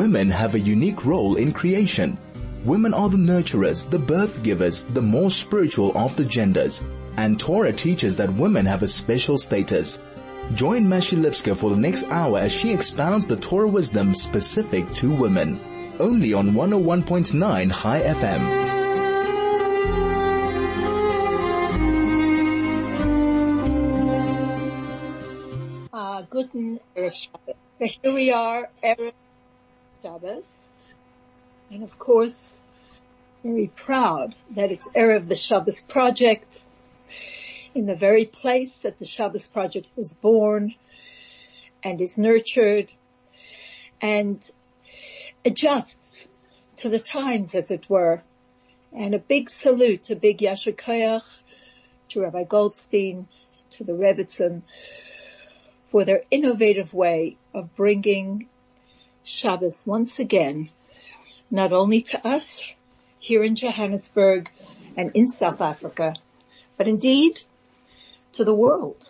Women have a unique role in creation. Women are the nurturers, the birth givers, the more spiritual of the genders. And Torah teaches that women have a special status. Join Mashi Lipskar for the next hour as she expounds the Torah wisdom specific to women. Only on 101.9 Chai FM. Ah, guten Erev Shabbos. So here we are, Shabbos. And of course, very proud that it's Erev the Shabbos Project in the very place that the Shabbos Project was born and is nurtured and adjusts to the times as it were. And a big salute, a big Yasher to Rabbi Goldstein, to the Rebbitzin, for their innovative way of bringing Shabbos once again, not only to us here in Johannesburg and in South Africa, but indeed to the world.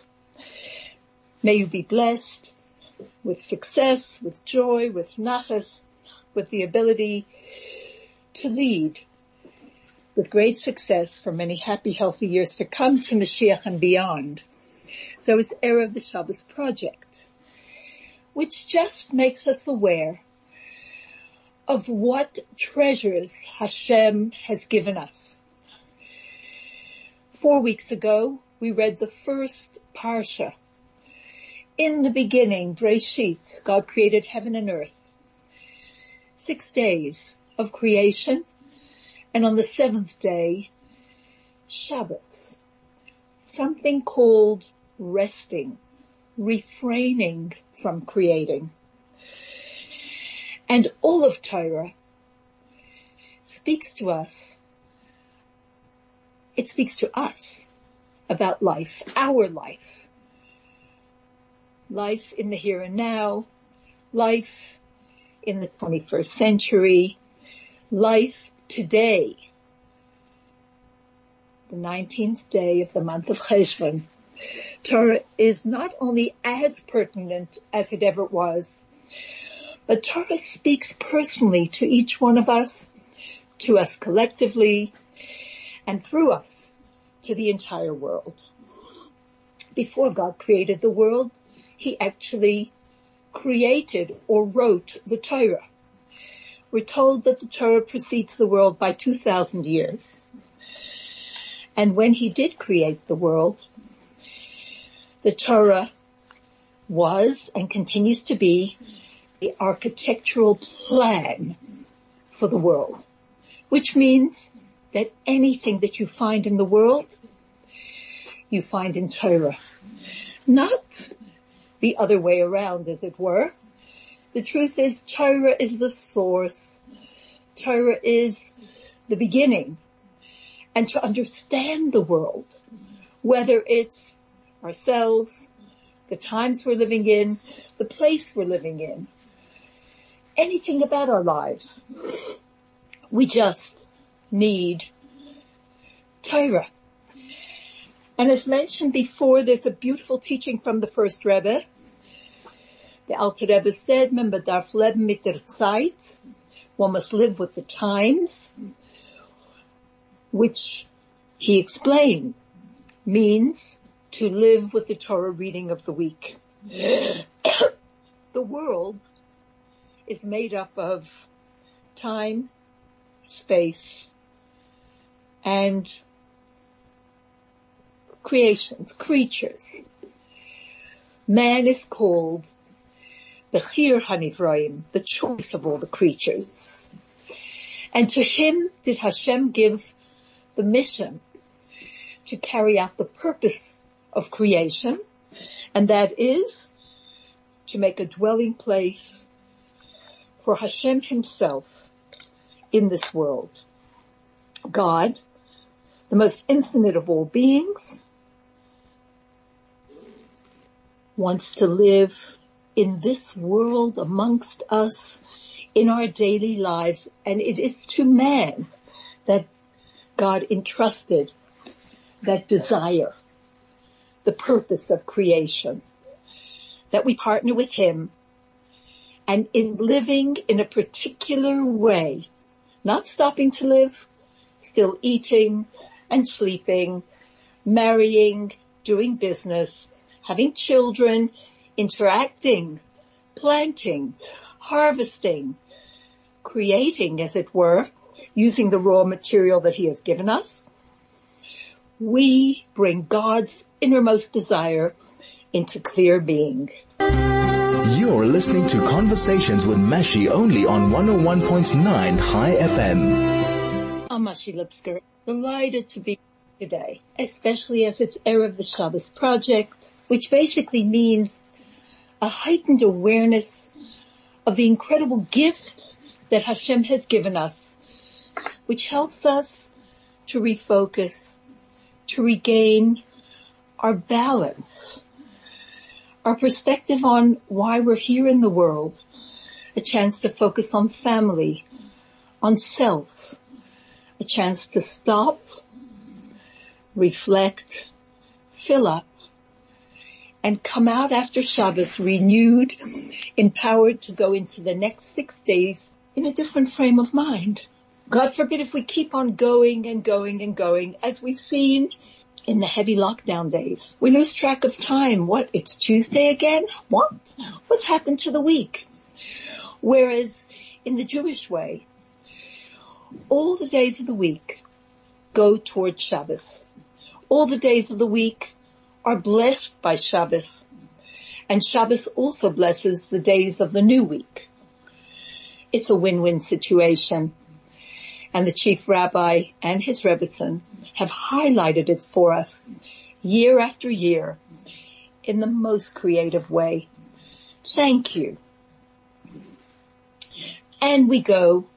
May you be blessed with success, with joy, with nachas, with the ability to lead with great success for many happy, healthy years to come to Mashiach and beyond. So it's Erev the Shabbos Project, which just makes us aware of what treasures Hashem has given us. Four weeks ago, we read the first Parsha. In the beginning, Breshit, God created heaven and earth. Six days of creation, and on the seventh day, Shabbos. Something called resting, refraining from creating. And all of Torah speaks to us. It speaks to us about life, our life. Life in the here and now, life in the 21st century, life today, the 19th day of the month of Cheshvan, Torah is not only as pertinent as it ever was, but Torah speaks personally to each one of us, to us collectively, and through us to the entire world. Before God created the world, he actually created or wrote the Torah. We're told that the Torah precedes the world by 2,000 years. And when he did create the world, the Torah was and continues to be the architectural plan for the world, which means that anything that you find in the world, you find in Torah. Not the other way around, as it were. The truth is Torah is the source. Torah is the beginning. And to understand the world, whether it's ourselves, the times we're living in, the place we're living in, anything about our lives. We just need Torah. And as mentioned before, there's a beautiful teaching from the first Rebbe. The Alter Rebbe said, "Man leben mit der Zeit." One must live with the times, which he explained means to live with the Torah reading of the week. the world is made up of time, space, and creations, creatures. Man is called the Chir Hanivraim, the choice of all the creatures. And to him did Hashem give the mission to carry out the purpose of creation, and that is to make a dwelling place for Hashem himself in this world. God, the most infinite of all beings, wants to live in this world amongst us in our daily lives and it is to man that God entrusted that desire the purpose of creation. That we partner with him and in living in a particular way, not stopping to live, still eating and sleeping, marrying, doing business, having children, interacting, planting, harvesting, creating as it were, using the raw material that he has given us. We bring God's innermost desire into clear being. You're listening to Conversations with Mashi only on 101.9 Chai FM. I'm Mashi Lipskar, delighted to be here today, especially as it's Erev the Shabbos Project, which basically means a heightened awareness of the incredible gift that Hashem has given us, which helps us to refocus, to regain our balance, our perspective on why we're here in the world, a chance to focus on family, on self, a chance to stop, reflect, fill up, and come out after Shabbos renewed, empowered to go into the next six days in a different frame of mind. God forbid if we keep on going and going and going, as we've seen in the heavy lockdown days. We lose track of time. What? It's Tuesday again? What? What's happened to the week? Whereas in the Jewish way, all the days of the week go towards Shabbos. All the days of the week are blessed by Shabbos. And Shabbos also blesses the days of the new week. It's a win-win situation and the chief rabbi and his rebbitzin have highlighted it for us year after year in the most creative way. Thank you. And we go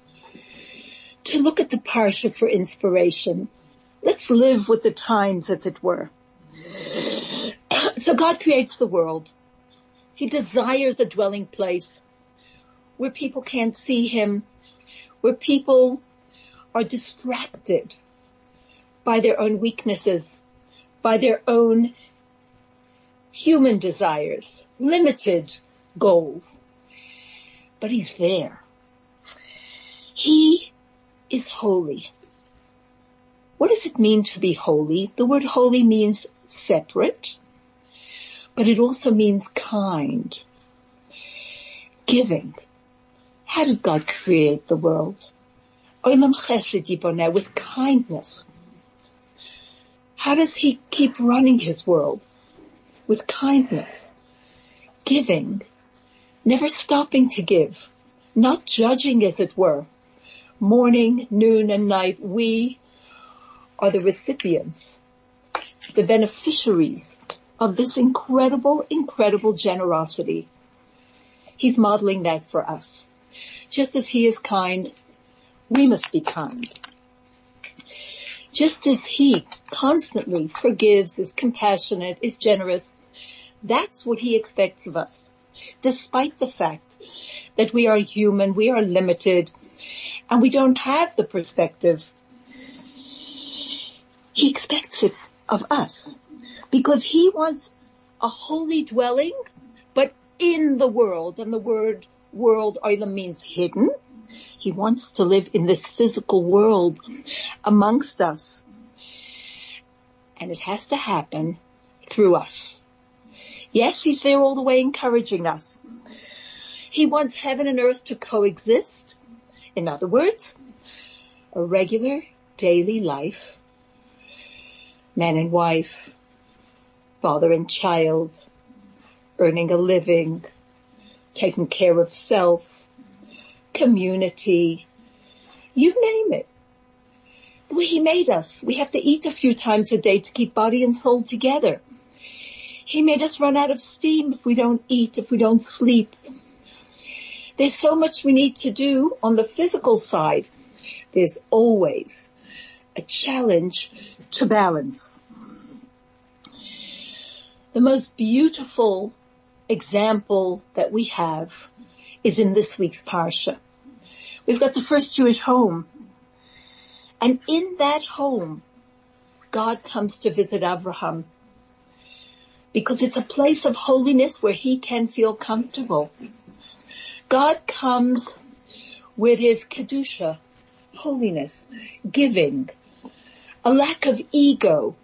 to look at the parsha for inspiration. Let's live with the times as it were. so God creates the world. He desires a dwelling place where people can't see him, where people are distracted by their own weaknesses, by their own human desires, limited goals. But he's there. He is holy. What does it mean to be holy? The word holy means separate, but it also means kind, giving. How did God create the world? With kindness. How does he keep running his world? With kindness, giving, never stopping to give, not judging as it were. Morning, noon and night, we are the recipients, the beneficiaries of this incredible, incredible generosity. He's modeling that for us. Just as he is kind, we must be kind. Just as he constantly forgives, is compassionate, is generous, that's what he expects of us. Despite the fact that we are human, we are limited, and we don't have the perspective. He expects it of us because he wants a holy dwelling, but in the world, and the word world oilam means hidden, he wants to live in this physical world amongst us. And it has to happen through us. Yes, he's there all the way encouraging us. He wants heaven and earth to coexist. In other words, a regular daily life, man and wife, father and child, earning a living, taking care of self, community, you name it. The way he made us, we have to eat a few times a day to keep body and soul together. He made us run out of steam if we don't eat, if we don't sleep. There's so much we need to do on the physical side. There's always a challenge to balance. The most beautiful example that we have is in this week's parsha. We've got the first Jewish home. And in that home, God comes to visit Abraham because it's a place of holiness where he can feel comfortable. God comes with his kedusha, holiness, giving, a lack of ego.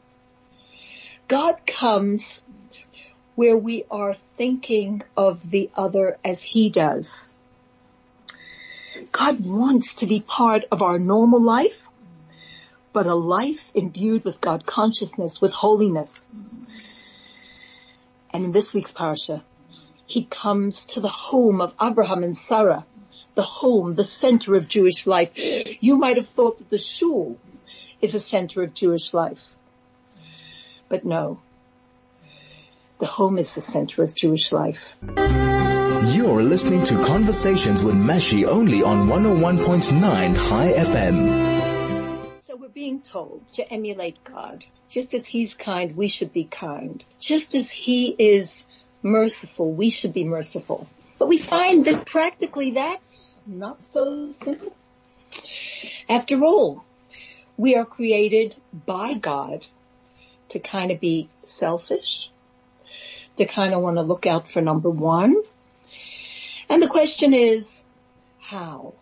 God comes where we are thinking of the other as he does. God wants to be part of our normal life, but a life imbued with God consciousness, with holiness. And in this week's parsha, he comes to the home of Abraham and Sarah, the home, the center of Jewish life. You might have thought that the shul is a center of Jewish life. But no, the home is the center of Jewish life. You're listening to Conversations with Mashi only on 101.9 Chai FM. So we're being told to emulate God. Just as He's kind, we should be kind. Just as He is merciful, we should be merciful. But we find that practically that's not so simple. After all, we are created by God to kind of be selfish, to kind of want to look out for number one. And the question is, how?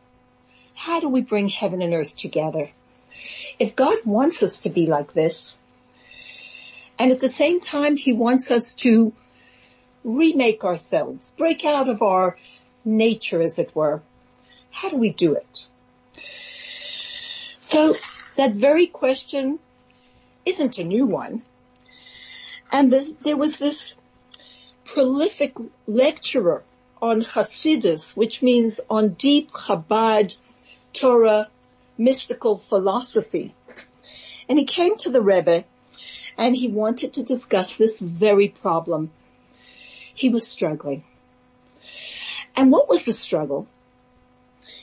How do we bring heaven and earth together? If God wants us to be like this, and at the same time He wants us to remake ourselves, break out of our nature as it were, how do we do it? So that very question isn't a new one. And this, there was this prolific lecturer on Hasidus, which means on deep Chabad Torah mystical philosophy. And he came to the Rebbe and he wanted to discuss this very problem. He was struggling. And what was the struggle?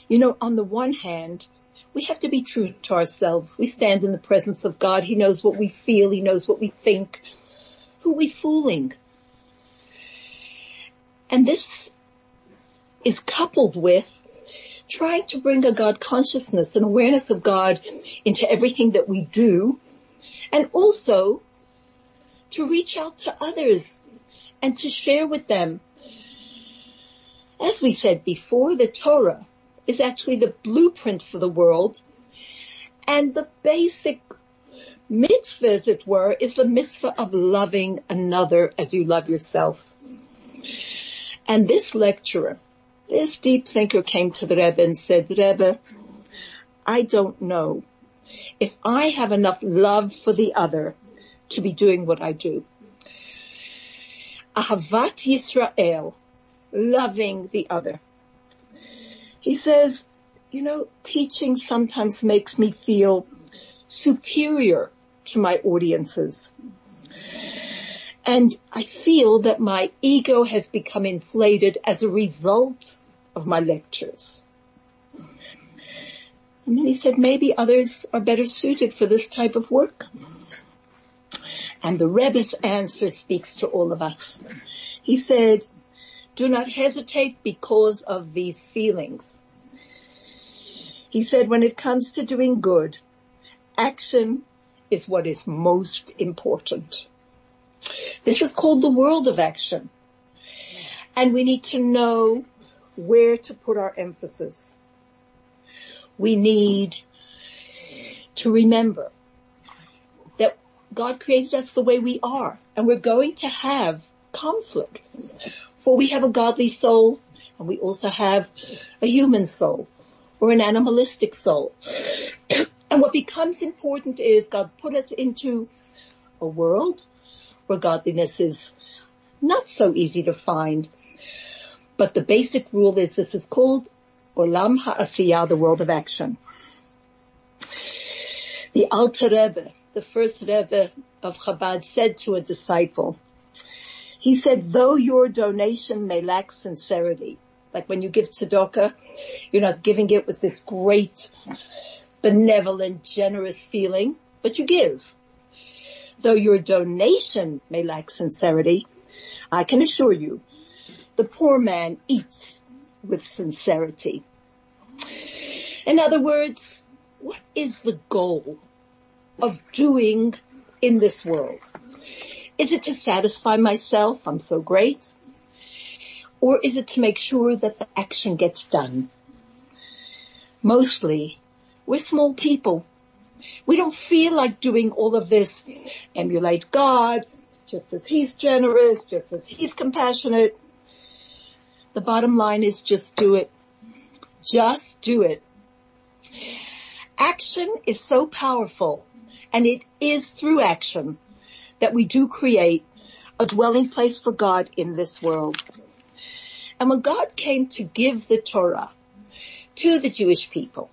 You know, on the one hand, we have to be true to ourselves. We stand in the presence of God. He knows what we feel. He knows what we think. Who are we fooling? And this is coupled with trying to bring a God consciousness and awareness of God into everything that we do and also to reach out to others and to share with them. As we said before, the Torah is actually the blueprint for the world and the basic mitzvah, as it were, is the mitzvah of loving another as you love yourself. And this lecturer, this deep thinker came to the Rebbe and said, Rebbe, I don't know if I have enough love for the other to be doing what I do. Ahavat Yisrael, loving the other. He says, you know, teaching sometimes makes me feel superior to my audiences. And I feel that my ego has become inflated as a result of my lectures. And then he said, maybe others are better suited for this type of work. And the Rebbe's answer speaks to all of us. He said, do not hesitate because of these feelings. He said, when it comes to doing good, action is what is most important. This is called the world of action. And we need to know where to put our emphasis. We need to remember that God created us the way we are and we're going to have conflict. For we have a godly soul and we also have a human soul or an animalistic soul. and what becomes important is God put us into a world where godliness is not so easy to find. But the basic rule is this is called Olam Ha'asiyah, the world of action. The Alter Rebbe, the first Rebbe of Chabad said to a disciple, he said, though your donation may lack sincerity, like when you give tzedakah, you're not giving it with this great, benevolent, generous feeling, but you give. Though your donation may lack sincerity, I can assure you, the poor man eats with sincerity. In other words, what is the goal of doing in this world? Is it to satisfy myself? I'm so great. Or is it to make sure that the action gets done? Mostly, we're small people. We don't feel like doing all of this. Emulate God, just as He's generous, just as He's compassionate. The bottom line is just do it. Just do it. Action is so powerful and it is through action that we do create a dwelling place for God in this world. And when God came to give the Torah to the Jewish people,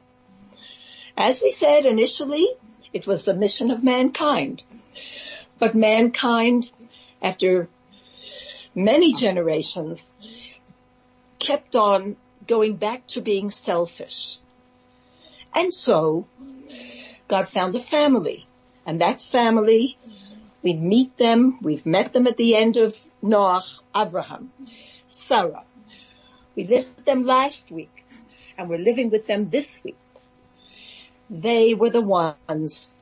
as we said initially, it was the mission of mankind. But mankind, after many generations, kept on going back to being selfish. And so, God found a family. And that family, we meet them, we've met them at the end of Noach, Abraham, Sarah. We lived with them last week, and we're living with them this week. They were the ones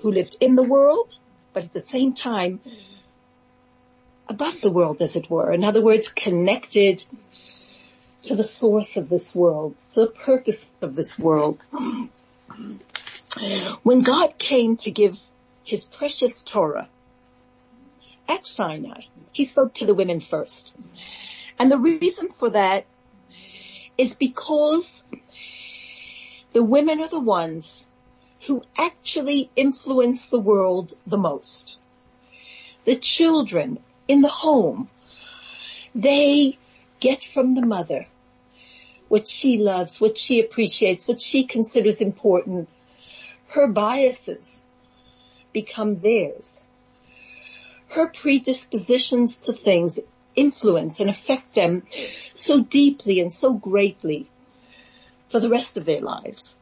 who lived in the world, but at the same time, above the world, as it were. In other words, connected to the source of this world, to the purpose of this world. When God came to give his precious Torah at Sinai, he spoke to the women first. And the reason for that is because the women are the ones who actually influence the world the most. The children in the home, they get from the mother what she loves, what she appreciates, what she considers important. Her biases become theirs. Her predispositions to things influence and affect them so deeply and so greatly for the rest of their lives.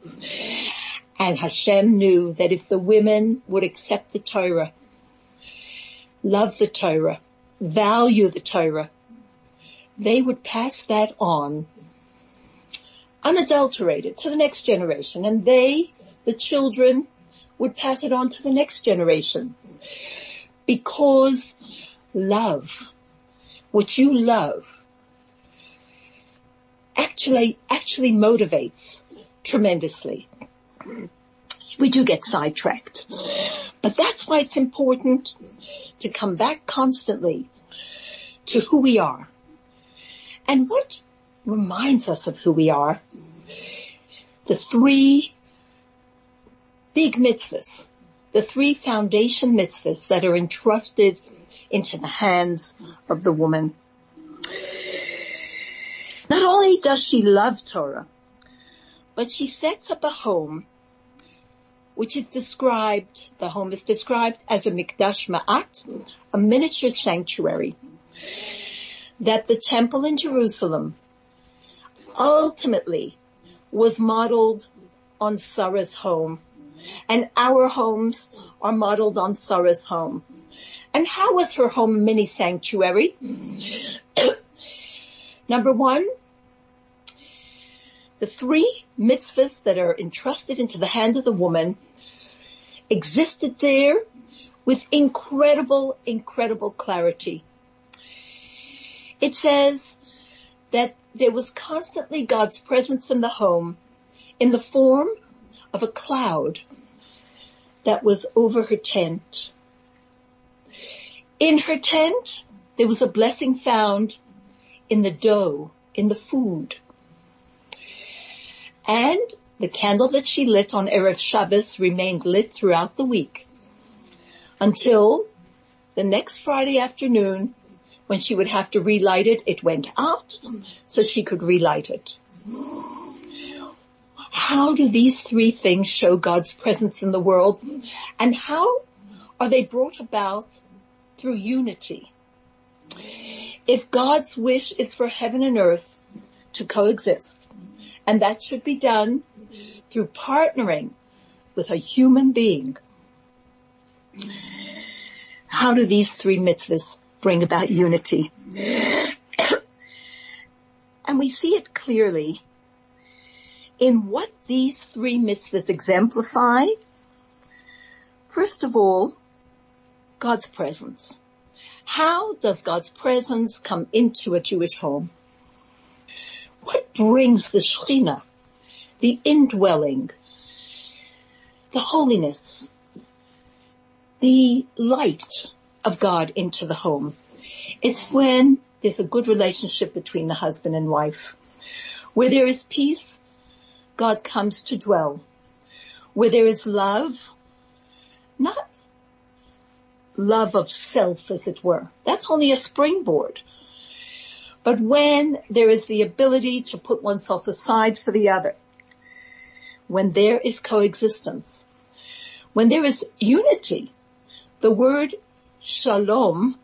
And Hashem knew that if the women would accept the Torah, love the Torah, value the Torah, they would pass that on unadulterated to the next generation and they, the children, would pass it on to the next generation because love, what you love, actually, actually motivates tremendously. We do get sidetracked, but that's why it's important to come back constantly to who we are. And what reminds us of who we are? The three big mitzvahs, the three foundation mitzvahs that are entrusted into the hands of the woman. Not only does she love Torah, but she sets up a home which is described, the home is described as a mikdash ma'at, a miniature sanctuary, that the temple in Jerusalem ultimately was modeled on Sarah's home and our homes are modeled on Sarah's home. And how was her home a mini sanctuary? Number one, the three mitzvahs that are entrusted into the hands of the woman existed there with incredible, incredible clarity. It says that there was constantly God's presence in the home in the form of a cloud that was over her tent. In her tent, there was a blessing found in the dough, in the food. And the candle that she lit on Erev Shabbos remained lit throughout the week until the next Friday afternoon when she would have to relight it, it went out so she could relight it. How do these three things show God's presence in the world and how are they brought about through unity? If God's wish is for heaven and earth to coexist, and that should be done through partnering with a human being, how do these three mitzvahs bring about unity? and we see it clearly in what these three mitzvahs exemplify. First of all, God's presence. How does God's presence come into a Jewish home? What brings the Shekhinah, the indwelling, the holiness, the light of God into the home? It's when there's a good relationship between the husband and wife. Where there is peace, God comes to dwell. Where there is love, not love of self as it were. That's only a springboard. But when there is the ability to put oneself aside for the other, when there is coexistence, when there is unity, the word shalom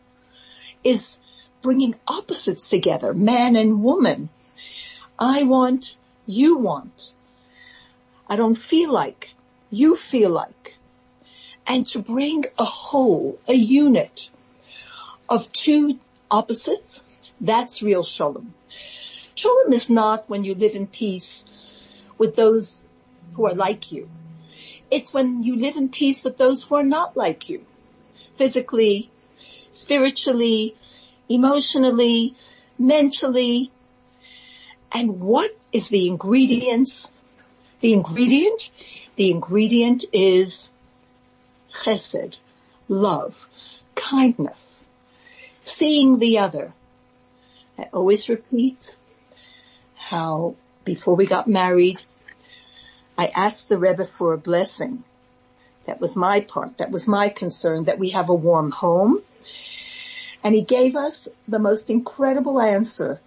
is bringing opposites together, man and woman. I want, you want. I don't feel like, you feel like and to bring a whole, a unit of two opposites, that's real shalom. Shalom is not when you live in peace with those who are like you. It's when you live in peace with those who are not like you. Physically, spiritually, emotionally, mentally. And what is the ingredients? The ingredient? The ingredient is chesed, love, kindness, seeing the other. I always repeat how before we got married, I asked the Rebbe for a blessing. That was my part. That was my concern that we have a warm home. And he gave us the most incredible answer,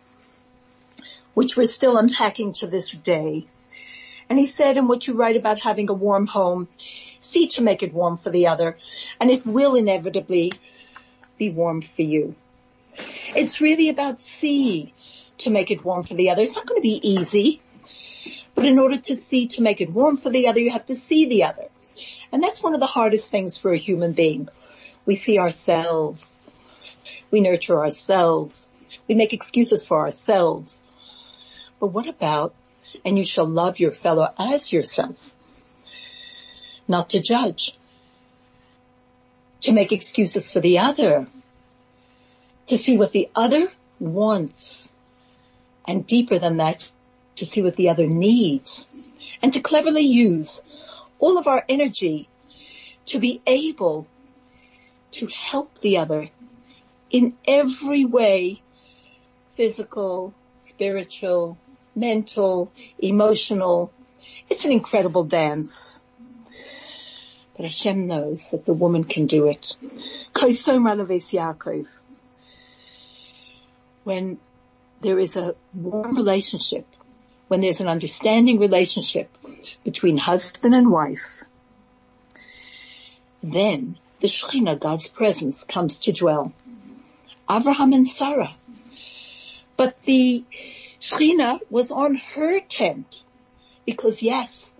which we're still unpacking to this day. And he said, and what you write about having a warm home, see to make it warm for the other, and it will inevitably be warm for you. It's really about see to make it warm for the other. It's not going to be easy, but in order to see to make it warm for the other, you have to see the other. And that's one of the hardest things for a human being. We see ourselves. We nurture ourselves. We make excuses for ourselves. But what about and you shall love your fellow as yourself. Not to judge. To make excuses for the other. To see what the other wants. And deeper than that, to see what the other needs. And to cleverly use all of our energy to be able to help the other in every way, physical, spiritual, mental, emotional. It's an incredible dance. But Hashem knows that the woman can do it. When there is a warm relationship, when there's an understanding relationship between husband and wife, then the Shekhinah, God's presence, comes to dwell. Abraham and Sarah. But the Shechina was on her tent because yes,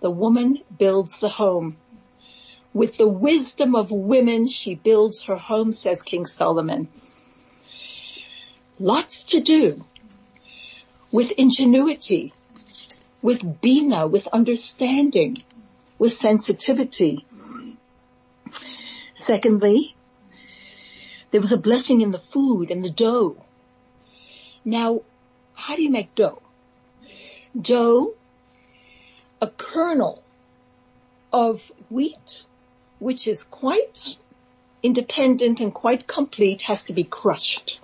the woman builds the home. With the wisdom of women, she builds her home, says King Solomon. Lots to do with ingenuity, with bina, with understanding, with sensitivity. Secondly, there was a blessing in the food and the dough. Now, how do you make dough? Dough, a kernel of wheat, which is quite independent and quite complete, has to be crushed.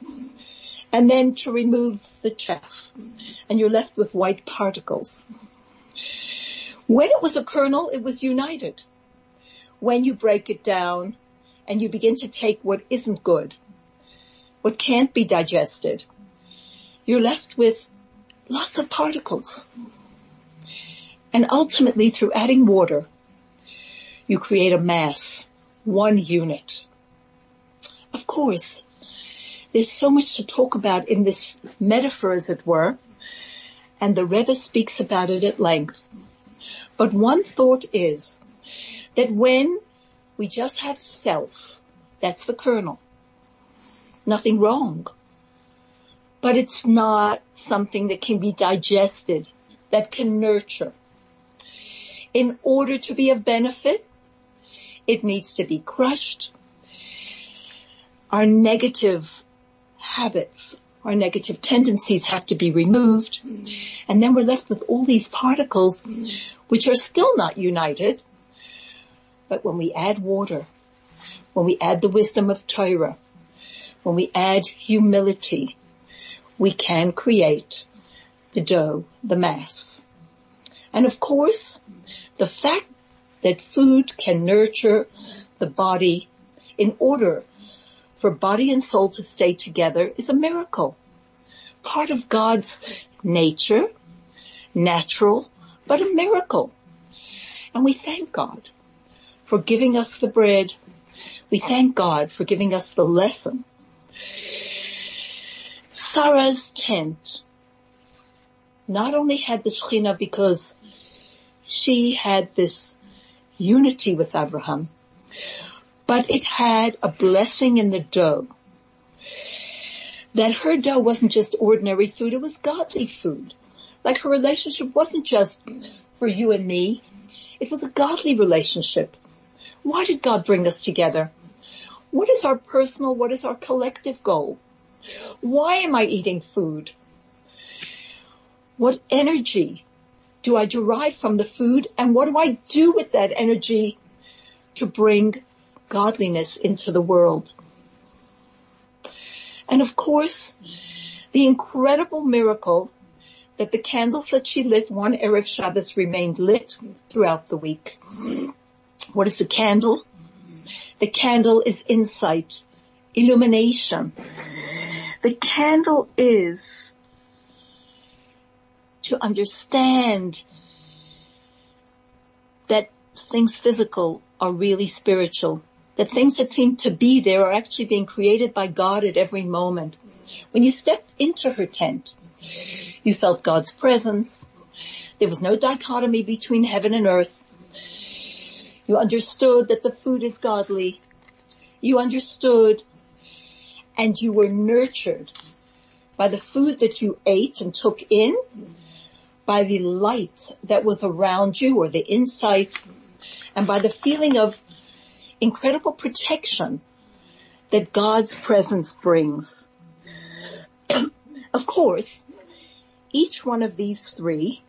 And then to remove the chaff. And you're left with white particles. When it was a kernel, it was united. When you break it down and you begin to take what isn't good, what can't be digested, you're left with lots of particles. And ultimately through adding water, you create a mass, one unit. Of course, there's so much to talk about in this metaphor as it were, and the Rebbe speaks about it at length. But one thought is that when we just have self, that's the kernel, nothing wrong but it's not something that can be digested, that can nurture. In order to be of benefit, it needs to be crushed, our negative habits, our negative tendencies have to be removed. And then we're left with all these particles which are still not united. But when we add water, when we add the wisdom of Torah, when we add humility, we can create the dough, the mass. And of course, the fact that food can nurture the body in order for body and soul to stay together is a miracle. Part of God's nature, natural, but a miracle. And we thank God for giving us the bread. We thank God for giving us the lesson. Sarah's tent not only had the Shekhinah because she had this unity with Abraham, but it had a blessing in the dough. That her dough wasn't just ordinary food, it was godly food. Like her relationship wasn't just for you and me, it was a godly relationship. Why did God bring us together? What is our personal, what is our collective goal? Why am I eating food? What energy do I derive from the food and what do I do with that energy to bring godliness into the world. And of course, the incredible miracle that the candles that she lit one Erev Shabbos remained lit throughout the week. What is a candle? The candle is insight, illumination. The candle is to understand that things physical are really spiritual that things that seem to be there are actually being created by God at every moment. When you stepped into her tent, you felt God's presence. There was no dichotomy between heaven and earth. You understood that the food is godly. You understood and you were nurtured by the food that you ate and took in, by the light that was around you or the insight, and by the feeling of incredible protection that God's presence brings. of course, each one of these three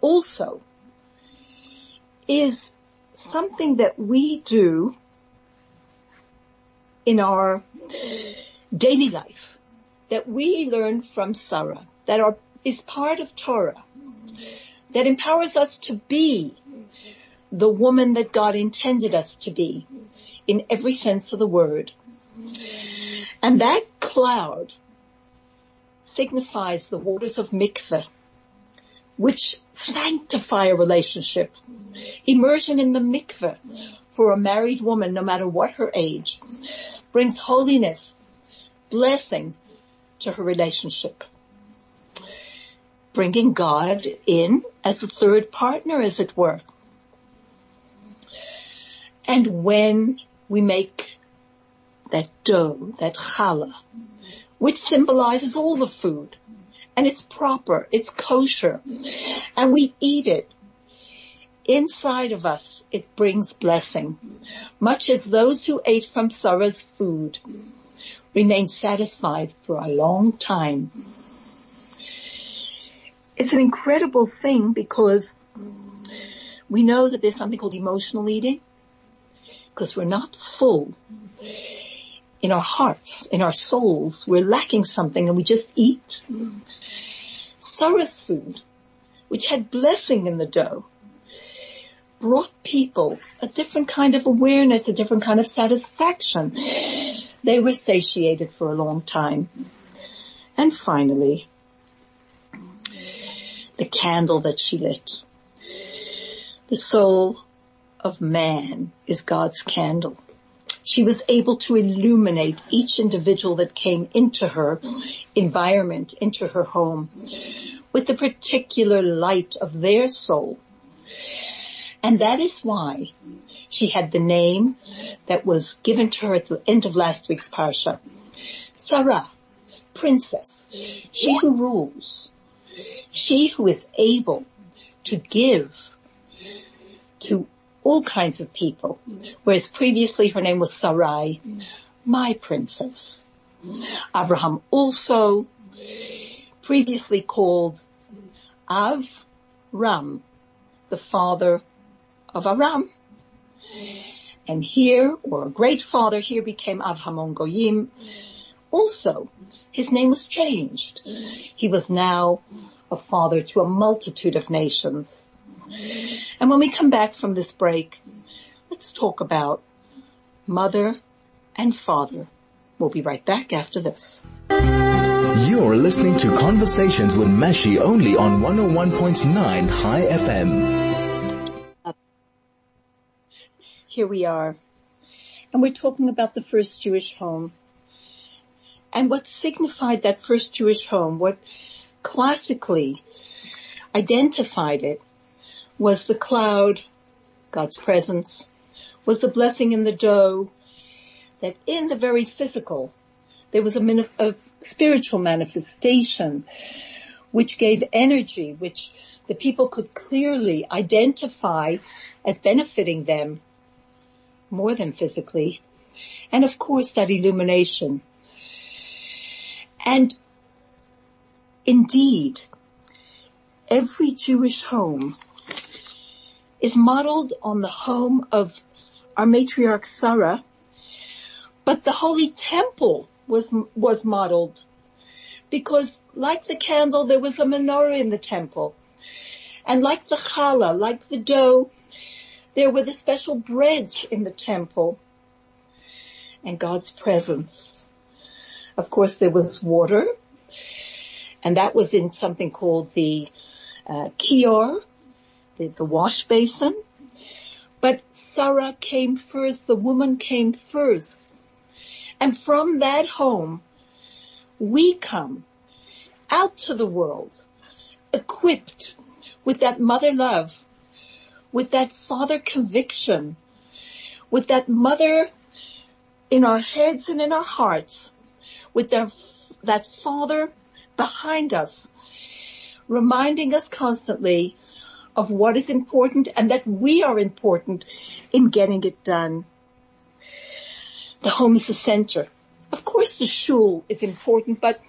also is something that we do in our daily life that we learn from Sarah that are, is part of Torah that empowers us to be the woman that God intended us to be in every sense of the word. And that cloud signifies the waters of mikveh, which sanctify a relationship. Immersion in the mikveh for a married woman, no matter what her age, brings holiness, blessing to her relationship. Bringing God in as a third partner, as it were. And when we make that dough, that challah, which symbolizes all the food, and it's proper, it's kosher, and we eat it, inside of us it brings blessing, much as those who ate from Sarah's food remained satisfied for a long time. It's an incredible thing because we know that there's something called emotional eating because we're not full in our hearts, in our souls. We're lacking something and we just eat. Sarah's food, which had blessing in the dough, brought people a different kind of awareness, a different kind of satisfaction. They were satiated for a long time. And finally, the candle that she lit. The soul of man is God's candle. She was able to illuminate each individual that came into her environment, into her home, with the particular light of their soul. And that is why she had the name that was given to her at the end of last week's parsha. Sarah, princess, she who rules, she who is able to give to all kinds of people, whereas previously her name was Sarai, my princess. Abraham also previously called Av Ram, the father of Aram. And here, or a great father here became Avhamon Goyim. Also, his name was changed. He was now a father to a multitude of nations. And when we come back from this break, let's talk about mother and father. We'll be right back after this. You're listening to Conversations with Mashi only on 101.9 Chai FM. Here we are. And we're talking about the first Jewish home. And what signified that first Jewish home, what classically identified it was the cloud, God's presence, was the blessing in the dough, that in the very physical, there was a, a spiritual manifestation which gave energy, which the people could clearly identify as benefiting them more than physically. And of course that illumination. And indeed, every Jewish home is modeled on the home of our matriarch Sarah, but the holy temple was, was modeled because like the candle, there was a menorah in the temple. And like the challah, like the dough, there were the special breads in the temple and God's presence. Of course, there was water and that was in something called the uh, kior, the, the wash basin. But Sarah came first, the woman came first. And from that home, we come out to the world equipped with that mother love, with that father conviction, with that mother in our heads and in our hearts, with that, that father behind us, reminding us constantly of what is important and that we are important in getting it done. The home is the center. Of course the shul is important, but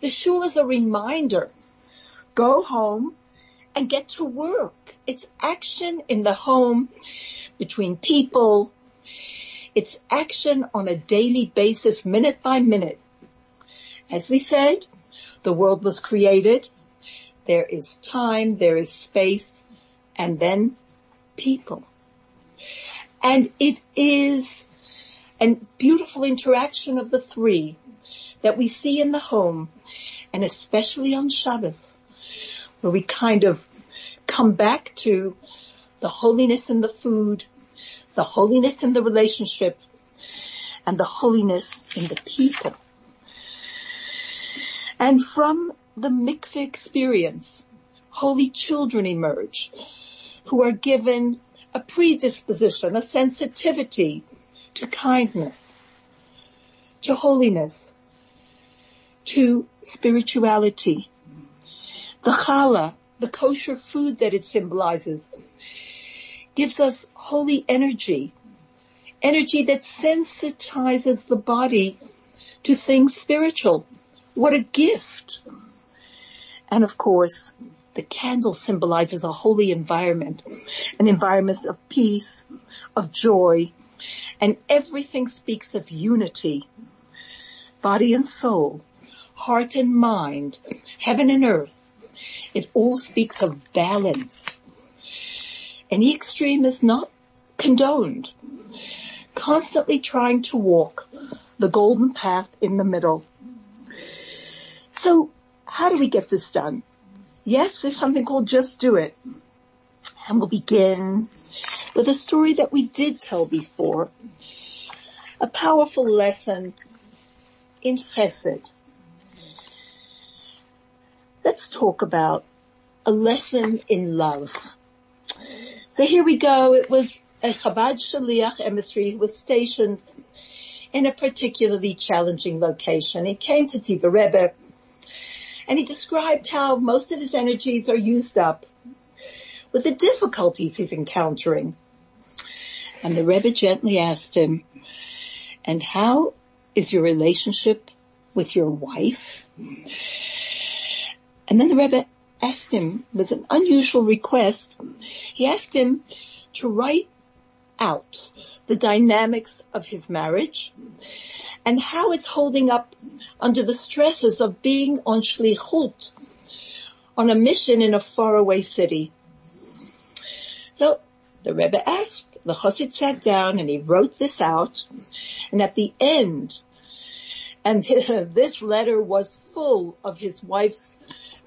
the shul is a reminder. Go home and get to work. It's action in the home between people. It's action on a daily basis, minute by minute. As we said, the world was created there is time, there is space, and then people. And it is a beautiful interaction of the three that we see in the home and especially on Shabbos where we kind of come back to the holiness in the food, the holiness in the relationship, and the holiness in the people. And from the mikveh experience, holy children emerge who are given a predisposition, a sensitivity to kindness, to holiness, to spirituality. The challah, the kosher food that it symbolizes, gives us holy energy, energy that sensitizes the body to things spiritual. What a gift. And of course, the candle symbolizes a holy environment, an environment of peace, of joy, and everything speaks of unity, body and soul, heart and mind, heaven and earth. It all speaks of balance. Any extreme is not condoned. Constantly trying to walk the golden path in the middle. So how do we get this done? Yes, there's something called Just Do It. And we'll begin with a story that we did tell before. A powerful lesson in chesed. Let's talk about a lesson in love. So here we go. It was a Chabad Shaliach emissary who was stationed in a particularly challenging location. He came to see the Rebbe and he described how most of his energies are used up with the difficulties he's encountering. And the Rebbe gently asked him, and how is your relationship with your wife? And then the Rebbe asked him with an unusual request. He asked him to write out the dynamics of his marriage and how it's holding up under the stresses of being on shlichut, on a mission in a faraway city. So the Rebbe asked, the Chosid sat down and he wrote this out and at the end, and this letter was full of his wife's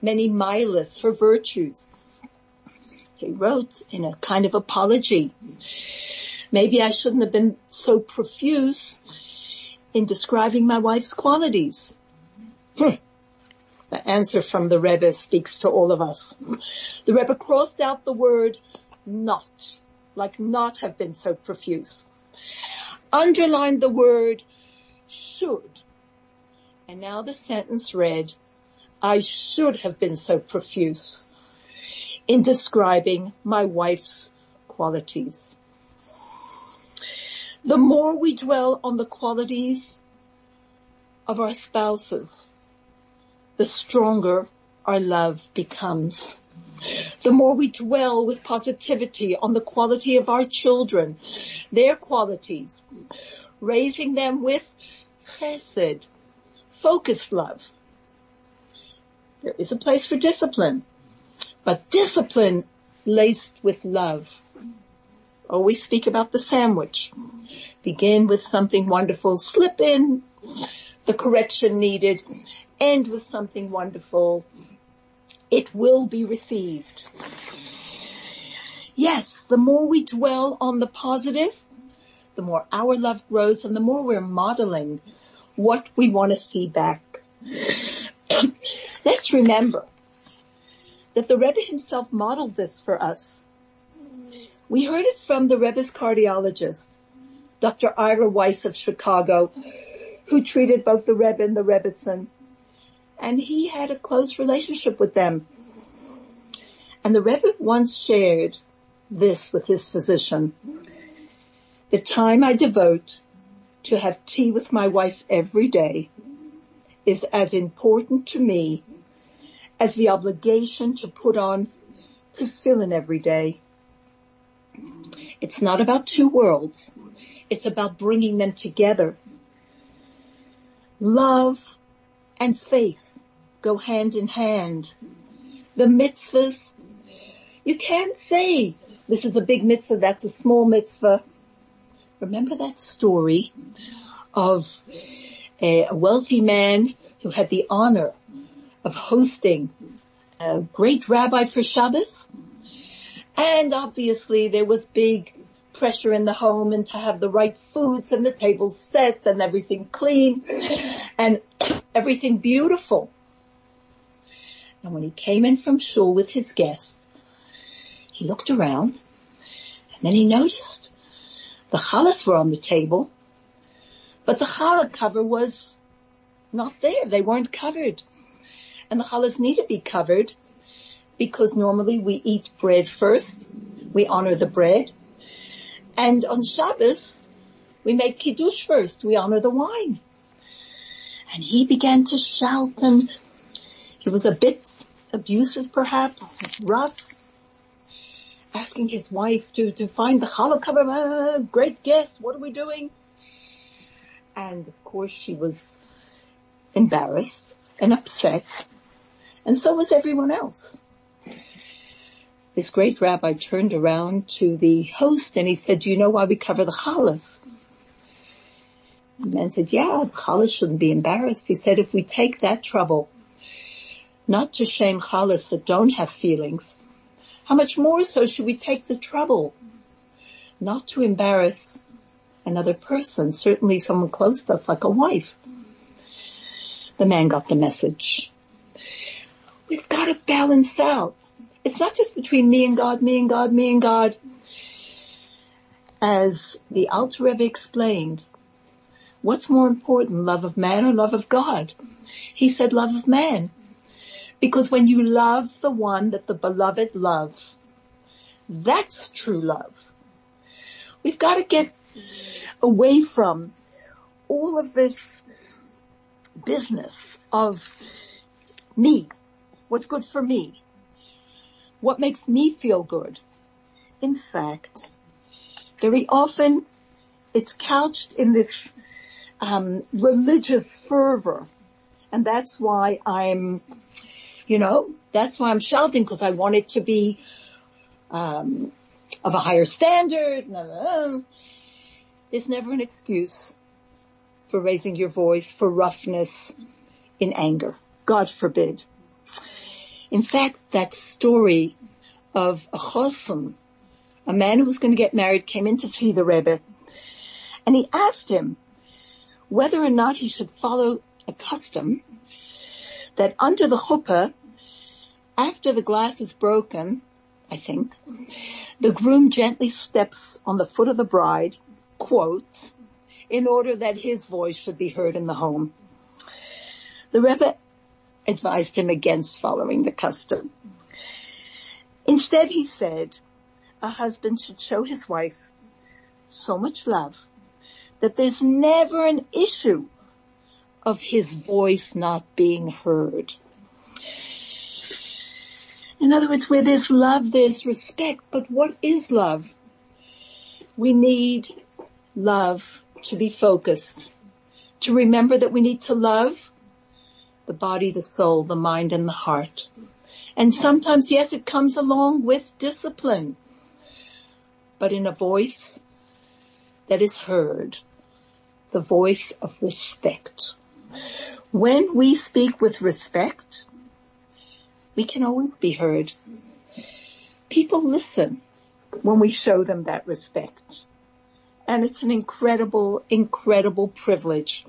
many milas, her virtues. So he wrote in a kind of apology. Maybe I shouldn't have been so profuse in describing my wife's qualities. Hmm. The answer from the Rebbe speaks to all of us. The Rebbe crossed out the word not, like not have been so profuse. Underlined the word should. And now the sentence read, I should have been so profuse in describing my wife's qualities. The more we dwell on the qualities of our spouses, the stronger our love becomes. The more we dwell with positivity on the quality of our children, their qualities, raising them with chesed, focused love, there is a place for discipline, but discipline laced with love. Always speak about the sandwich. Begin with something wonderful, slip in the correction needed, end with something wonderful. It will be received. Yes, the more we dwell on the positive, the more our love grows and the more we're modeling what we want to see back. Let's remember that the Rebbe himself modeled this for us. We heard it from the Rebbe's cardiologist, Dr. Ira Weiss of Chicago, who treated both the Rebbe and the Rebbetzin. And he had a close relationship with them. And the Rebbe once shared this with his physician. The time I devote to have tea with my wife every day is as important to me as the obligation to put on tefillin every day. It's not about two worlds. It's about bringing them together. Love and faith go hand in hand. The mitzvahs, you can't say this is a big mitzvah, that's a small mitzvah. Remember that story of eh, a wealthy man who had the honor of hosting a great rabbi for Shabbos. And obviously there was big pressure in the home and to have the right foods and the table set and everything clean and everything beautiful. And when he came in from shul with his guest, he looked around and then he noticed the challahs were on the table, but the challah cover was not there. They weren't covered and the challahs need to be covered because normally we eat bread first. We honor the bread. And on Shabbos, we make kiddush first. We honor the wine. And he began to shout and he was a bit abusive perhaps, rough, asking his wife to, to find the. Uh, great guest. What are we doing? And of course she was embarrassed and upset and so was everyone else. This great rabbi turned around to the host and he said, do you know why we cover the challahs? And man said, yeah, challahs shouldn't be embarrassed. He said, if we take that trouble, not to shame challahs that don't have feelings, how much more so should we take the trouble not to embarrass another person, certainly someone close to us like a wife. The man got the message. We've got to balance out. It's not just between me and God, me and God, me and God. As the Alter Rebbe explained, what's more important, love of man or love of God? He said love of man. Because when you love the one that the beloved loves, that's true love. We've got to get away from all of this business of me, what's good for me, what makes me feel good. In fact, very often it's couched in this um, religious fervor, and that's why I'm, you know, that's why I'm shouting because I want it to be um, of a higher standard. There's never an excuse for raising your voice, for roughness in anger. God forbid. In fact, that story of a chosson, a man who was going to get married, came in to see the Rebbe, and he asked him whether or not he should follow a custom that under the chuppah, after the glass is broken, I think, the groom gently steps on the foot of the bride, quotes, in order that his voice should be heard in the home. The Rebbe advised him against following the custom. Instead, he said, a husband should show his wife so much love that there's never an issue of his voice not being heard. In other words, where there's love, there's respect. But what is love? We need love to be focused, to remember that we need to love the body, the soul, the mind, and the heart. And sometimes, yes, it comes along with discipline, but in a voice that is heard, the voice of respect. When we speak with respect, we can always be heard. People listen when we show them that respect. And it's an incredible, incredible privilege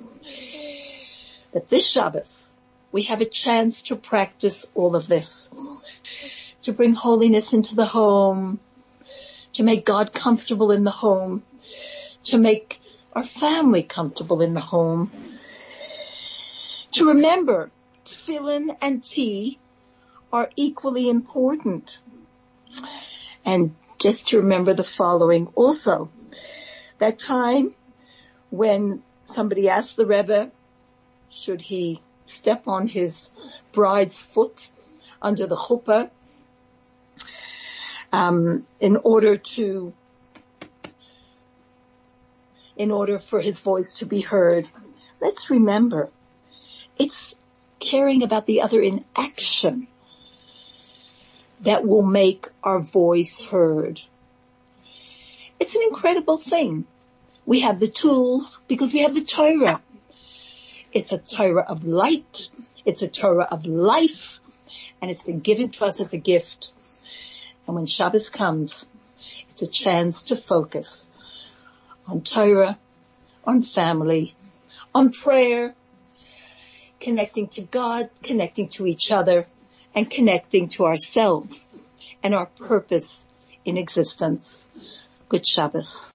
that this Shabbos we have a chance to practice all of this, to bring holiness into the home, to make God comfortable in the home, to make our family comfortable in the home, to remember tefillin and tea are equally important. And just to remember the following also, that time when somebody asked the Rebbe, should he step on his bride's foot under the chuppah, um, in order to, in order for his voice to be heard. Let's remember, it's caring about the other in action that will make our voice heard. It's an incredible thing. We have the tools because we have the Torah. It's a Torah of light. It's a Torah of life. And it's been given to us as a gift. And when Shabbos comes, it's a chance to focus on Torah, on family, on prayer, connecting to God, connecting to each other, and connecting to ourselves and our purpose in existence. Good Shabbos.